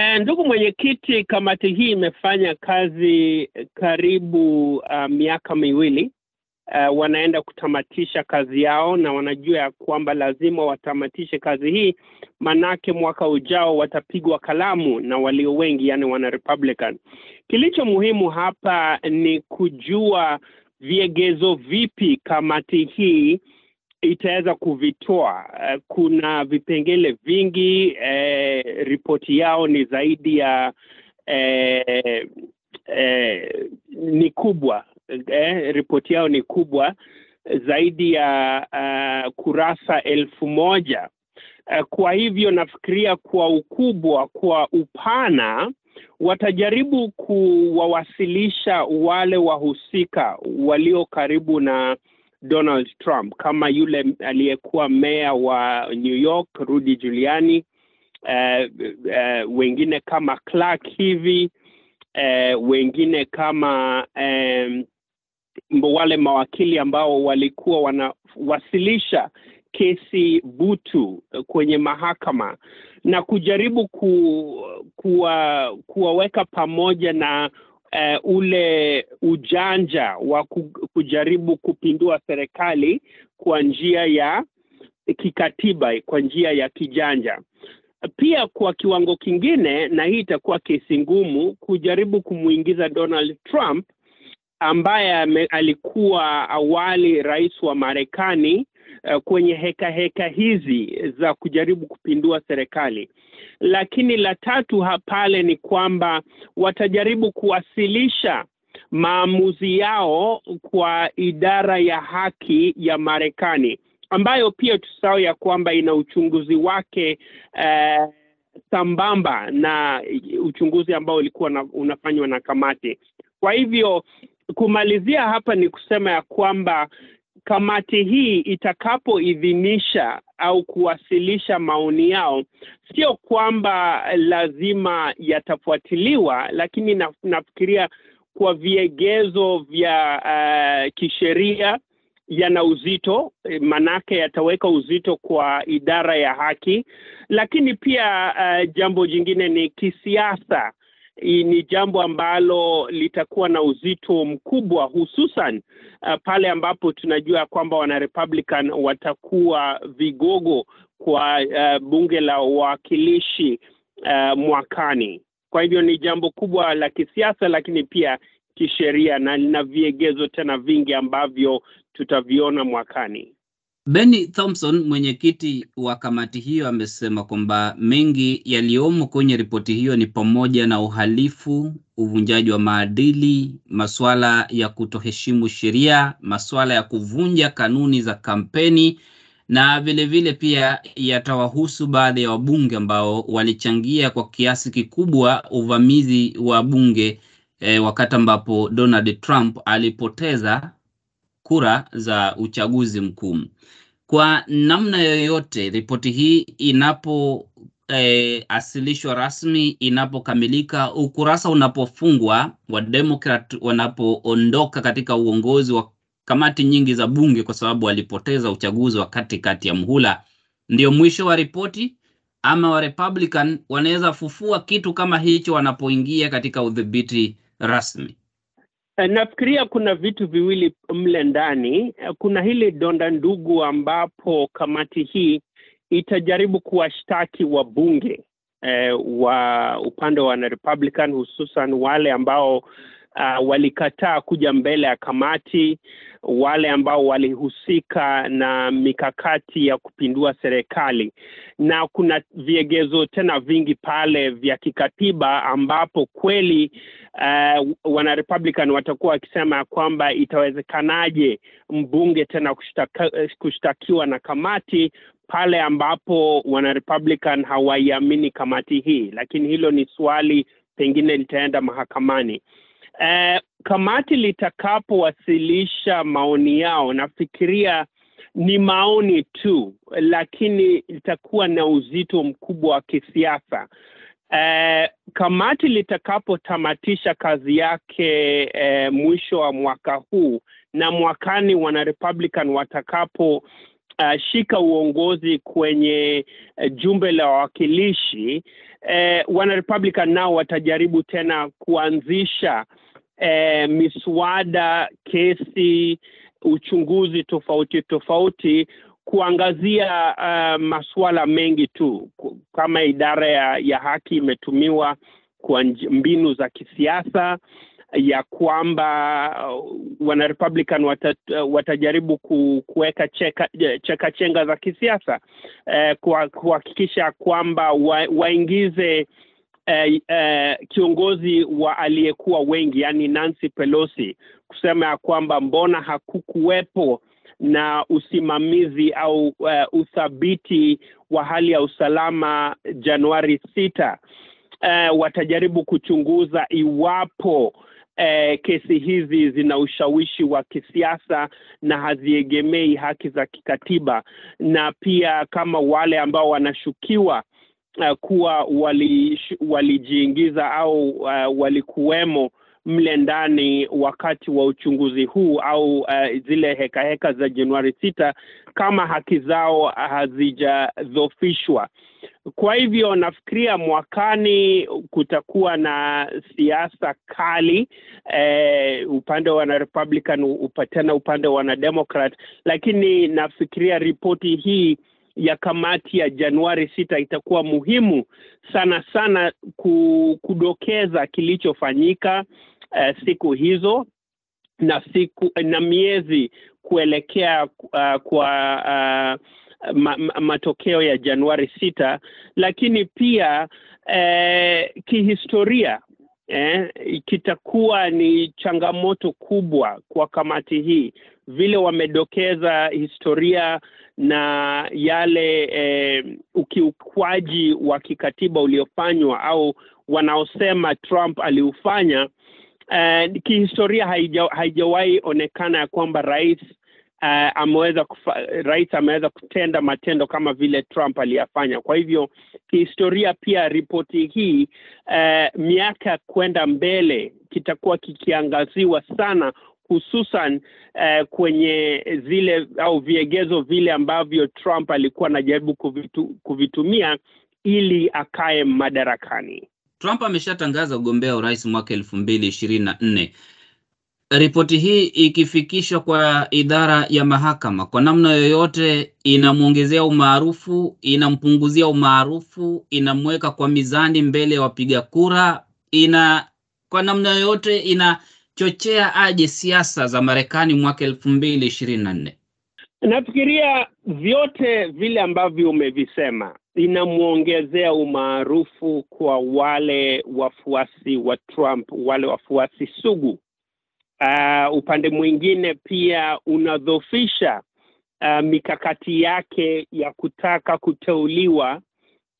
E, ndugu mwenyekiti, kamati hii imefanya kazi karibu uh, miaka miwili. Uh, wanaenda kutamatisha kazi yao na wanajua ya kwamba lazima watamatishe kazi hii, manake mwaka ujao watapigwa kalamu na walio wengi, yani wana Republican. Kilicho muhimu hapa ni kujua viegezo vipi kamati hii itaweza kuvitoa. Uh, kuna vipengele vingi. Eh, ripoti yao ni zaidi ya eh, eh, ni kubwa eh, ripoti yao ni kubwa zaidi ya uh, kurasa elfu moja. Uh, kwa hivyo nafikiria kwa ukubwa, kwa upana watajaribu kuwawasilisha wale wahusika walio karibu na Donald Trump. Kama yule aliyekuwa meya wa New York Rudy Giuliani, eh, eh, wengine kama Clark hivi eh, wengine kama eh, wale mawakili ambao walikuwa wanawasilisha kesi butu kwenye mahakama na kujaribu ku, kuwa, kuwaweka pamoja na uh, ule ujanja wa kujaribu kupindua serikali kwa njia ya kikatiba, kwa njia ya kijanja. Pia kwa kiwango kingine, na hii itakuwa kesi ngumu, kujaribu kumwingiza Donald Trump ambaye alikuwa awali rais wa Marekani uh, kwenye heka heka hizi za kujaribu kupindua serikali. Lakini la tatu hapale ni kwamba watajaribu kuwasilisha maamuzi yao kwa idara ya haki ya Marekani ambayo pia tusahau ya kwamba ina uchunguzi wake eh, sambamba na uchunguzi ambao ulikuwa unafanywa na kamati. Kwa hivyo kumalizia hapa ni kusema ya kwamba kamati hii itakapoidhinisha au kuwasilisha maoni yao, sio kwamba lazima yatafuatiliwa, lakini na, nafikiria kwa viegezo vya uh, kisheria yana uzito, manake yataweka uzito kwa idara ya haki, lakini pia uh, jambo jingine ni kisiasa ni jambo ambalo litakuwa na uzito mkubwa hususan uh, pale ambapo tunajua kwamba wana Republican watakuwa vigogo kwa uh, bunge la wawakilishi uh, mwakani. Kwa hivyo ni jambo kubwa la kisiasa, lakini pia kisheria na lina viegezo tena vingi ambavyo tutaviona mwakani. Benny Thompson, mwenyekiti wa kamati hiyo, amesema kwamba mengi yaliyomo kwenye ripoti hiyo ni pamoja na uhalifu, uvunjaji wa maadili, masuala ya kutoheshimu sheria, masuala ya kuvunja kanuni za kampeni na vilevile vile pia yatawahusu baadhi ya wabunge ambao walichangia kwa kiasi kikubwa uvamizi wa bunge eh, wakati ambapo Donald Trump alipoteza kura za uchaguzi mkuu. Kwa namna yoyote, ripoti hii inapoasilishwa eh, rasmi, inapokamilika, ukurasa unapofungwa, wademokrat wanapoondoka katika uongozi wa kamati nyingi za bunge, kwa sababu walipoteza uchaguzi wa katikati ya mhula, ndio mwisho wa ripoti, ama wa Republican wanaweza fufua kitu kama hicho wanapoingia katika udhibiti rasmi. Nafikiria kuna vitu viwili mle ndani. Kuna hili donda ndugu ambapo kamati hii itajaribu kuwashtaki wabunge eh, wa upande wa Republican, hususan wale ambao uh, walikataa kuja mbele ya kamati, wale ambao walihusika na mikakati ya kupindua serikali, na kuna viegezo tena vingi pale vya kikatiba ambapo kweli uh, wana Republican watakuwa wakisema kwamba itawezekanaje mbunge tena kushtaka, kushtakiwa na kamati pale ambapo wana Republican hawaiamini kamati hii, lakini hilo ni swali pengine litaenda mahakamani. Uh, kamati litakapowasilisha maoni yao, nafikiria ni maoni tu, lakini itakuwa na uzito mkubwa wa kisiasa. Uh, kamati litakapotamatisha kazi yake uh, mwisho wa mwaka huu na mwakani wana Republican watakapo uh, shika uongozi kwenye uh, jumbe la wawakilishi uh, wana Republican nao watajaribu tena kuanzisha uh, miswada, kesi, uchunguzi tofauti tofauti kuangazia uh, masuala mengi tu kama idara ya, ya haki imetumiwa kwa mbinu za kisiasa ya kwamba wanarepublican wana Republican wata, uh, watajaribu ku, kuweka chekachenga cheka za kisiasa eh, kuhakikisha kwamba wa, waingize eh, eh, kiongozi wa aliyekuwa wengi yani Nancy Pelosi kusema ya kwamba mbona hakukuwepo na usimamizi au uh, uthabiti wa hali ya usalama Januari sita. Uh, watajaribu kuchunguza iwapo uh, kesi hizi zina ushawishi wa kisiasa na haziegemei haki za kikatiba, na pia kama wale ambao wanashukiwa uh, kuwa walijiingiza wali au uh, walikuwemo mle ndani wakati wa uchunguzi huu au uh, zile hekaheka heka za Januari sita kama haki zao hazijadhofishwa. Kwa hivyo nafikiria mwakani kutakuwa na siasa kali eh, upande wa Republican upatana upande wa Democrat, lakini nafikiria ripoti hii ya kamati ya Januari sita itakuwa muhimu sana sana kudokeza kilichofanyika uh, siku hizo na siku na miezi kuelekea uh, kwa uh, ma, ma, matokeo ya Januari sita, lakini pia eh, kihistoria eh, kitakuwa ni changamoto kubwa kwa kamati hii. Vile wamedokeza historia na yale eh, ukiukwaji wa kikatiba uliofanywa au wanaosema Trump aliufanya. eh, kihistoria haija, haijawahi onekana ya kwamba rais eh, ameweza kufa, rais ameweza kutenda matendo kama vile Trump aliyafanya. Kwa hivyo kihistoria pia ripoti hii eh, miaka kwenda mbele kitakuwa kikiangaziwa sana hususan uh, kwenye zile au viegezo vile ambavyo Trump alikuwa anajaribu kuvitu, kuvitumia ili akae madarakani. Trump ameshatangaza ugombea urais mwaka elfu mbili ishirini na nne. Ripoti hii ikifikishwa kwa idara ya mahakama, kwa namna yoyote inamwongezea umaarufu, inampunguzia umaarufu, inamweka kwa mizani mbele ya wapiga kura, ina kwa namna yoyote inachochea aje siasa za Marekani mwaka elfu mbili ishirini na nne? Nafikiria vyote vile ambavyo umevisema inamwongezea umaarufu kwa wale wafuasi wa Trump, wale wafuasi sugu. Uh, upande mwingine pia unadhofisha uh, mikakati yake ya kutaka kuteuliwa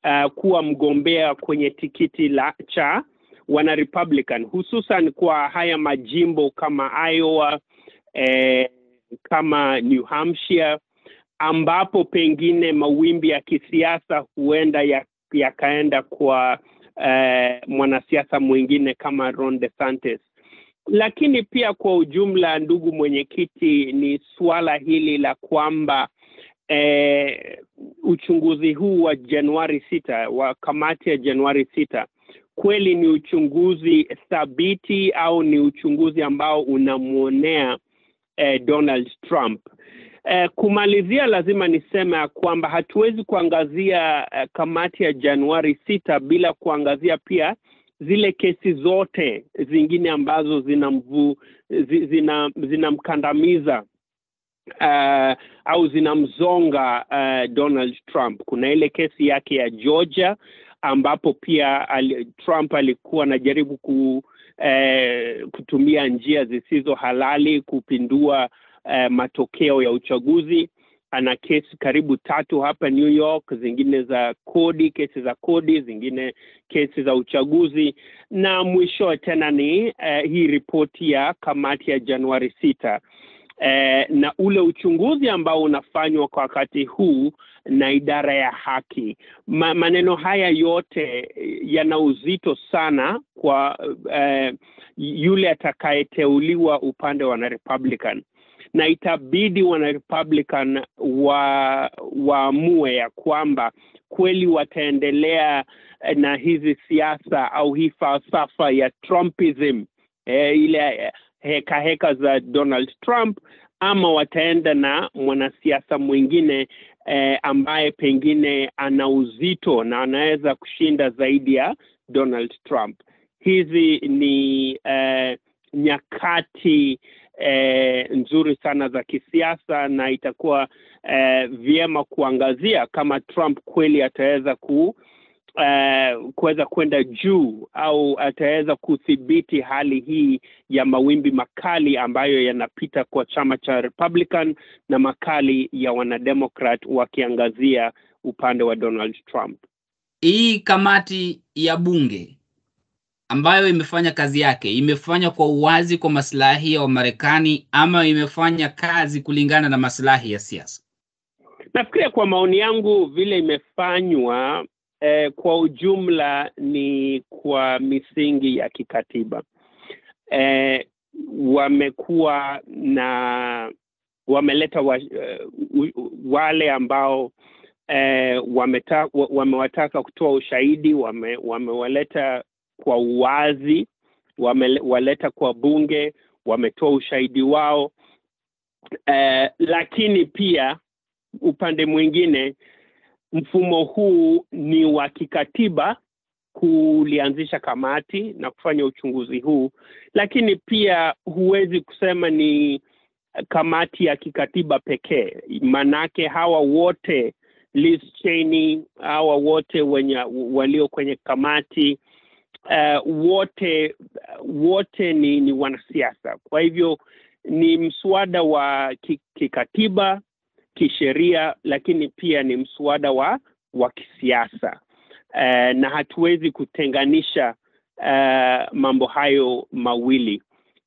uh, kuwa mgombea kwenye tikiti la cha wana Republican, hususan kwa haya majimbo kama Iowa eh, kama New Hampshire ambapo pengine mawimbi ya kisiasa huenda yakaenda ya kwa eh, mwanasiasa mwingine kama Ron DeSantis. Lakini pia kwa ujumla, ndugu mwenyekiti, ni suala hili la kwamba eh, uchunguzi huu wa Januari sita wa kamati ya Januari sita kweli ni uchunguzi thabiti au ni uchunguzi ambao unamwonea eh, Donald Trump. Eh, kumalizia lazima niseme ya kwamba hatuwezi kuangazia eh, kamati ya Januari sita bila kuangazia pia zile kesi zote zingine ambazo zinamvu zina zinamkandamiza uh, au zinamzonga uh, Donald Trump. Kuna ile kesi yake ya Georgia ambapo pia ali, Trump alikuwa anajaribu ku eh, kutumia njia zisizo halali kupindua eh, matokeo ya uchaguzi. Ana kesi karibu tatu hapa New York, zingine za kodi, kesi za kodi, zingine kesi za uchaguzi, na mwisho tena ni eh, hii ripoti ya kamati ya Januari sita. Eh, na ule uchunguzi ambao unafanywa kwa wakati huu na idara ya haki. Ma, maneno haya yote yana uzito sana kwa eh, yule atakayeteuliwa upande wa Republican, na itabidi wana Republican wa waamue ya kwamba kweli wataendelea na hizi siasa au hii falsafa ya Trumpism eh, ile heka heka za Donald Trump ama wataenda na mwanasiasa mwingine eh, ambaye pengine ana uzito na anaweza kushinda zaidi ya Donald Trump. Hizi ni eh, nyakati eh, nzuri sana za kisiasa na itakuwa eh, vyema kuangazia kama Trump kweli ataweza ku uh, kuweza kwenda juu au ataweza kudhibiti hali hii ya mawimbi makali ambayo yanapita kwa chama cha Republican na makali ya wanademokrat wakiangazia upande wa Donald Trump. Hii kamati ya bunge ambayo imefanya kazi yake imefanya kwa uwazi kwa maslahi ya Wamarekani ama imefanya kazi kulingana na maslahi ya siasa? Nafikiria kwa maoni yangu vile imefanywa eh, kwa ujumla ni kwa misingi ya kikatiba. Eh, wamekuwa na wameleta wa, uh, wale ambao eh, wameta, wamewataka kutoa ushahidi wame, wamewaleta kwa uwazi, wamewaleta kwa bunge, wametoa ushahidi wao eh, lakini pia upande mwingine mfumo huu ni wa kikatiba kulianzisha kamati na kufanya uchunguzi huu, lakini pia huwezi kusema ni kamati ya kikatiba pekee, manake hawa wote Liz Cheney, hawa wote wenye walio kwenye kamati uh, wote wote ni, ni wanasiasa. Kwa hivyo ni mswada wa kikatiba kisheria lakini pia ni mswada wa wa kisiasa eh, na hatuwezi kutenganisha eh, mambo hayo mawili.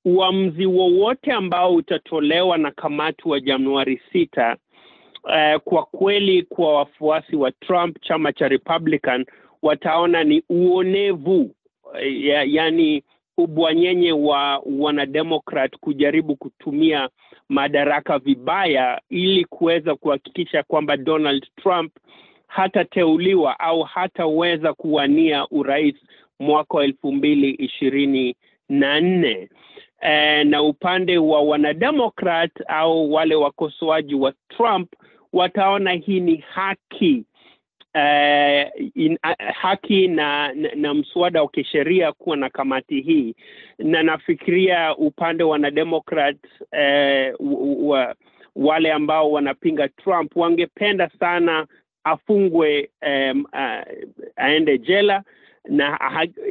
Uamuzi wowote ambao utatolewa na kamati wa Januari sita eh, kwa kweli kwa wafuasi wa Trump, chama cha Republican, wataona ni uonevu ya, yani ubwanyenye wa wanademokrat kujaribu kutumia madaraka vibaya ili kuweza kuhakikisha kwamba Donald Trump hatateuliwa au hataweza kuwania urais mwaka wa elfu mbili ishirini na nne. E, na upande wa wanademokrat au wale wakosoaji wa Trump wataona hii ni haki Uh, in, uh, haki na, na, na mswada wa kisheria kuwa na kamati hii, na nafikiria upande wa wanademokrat uh, wa, wale ambao wanapinga Trump wangependa sana afungwe um, uh, aende jela na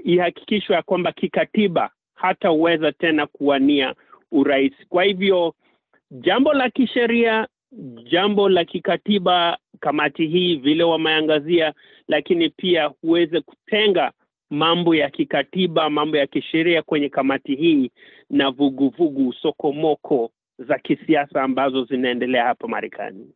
ihakikishwe ya kwamba kikatiba hataweza tena kuwania urais. Kwa hivyo jambo la kisheria jambo la kikatiba kamati hii vile wameangazia, lakini pia huweze kutenga mambo ya kikatiba, mambo ya kisheria kwenye kamati hii na vuguvugu vugu, sokomoko za kisiasa ambazo zinaendelea hapa Marekani.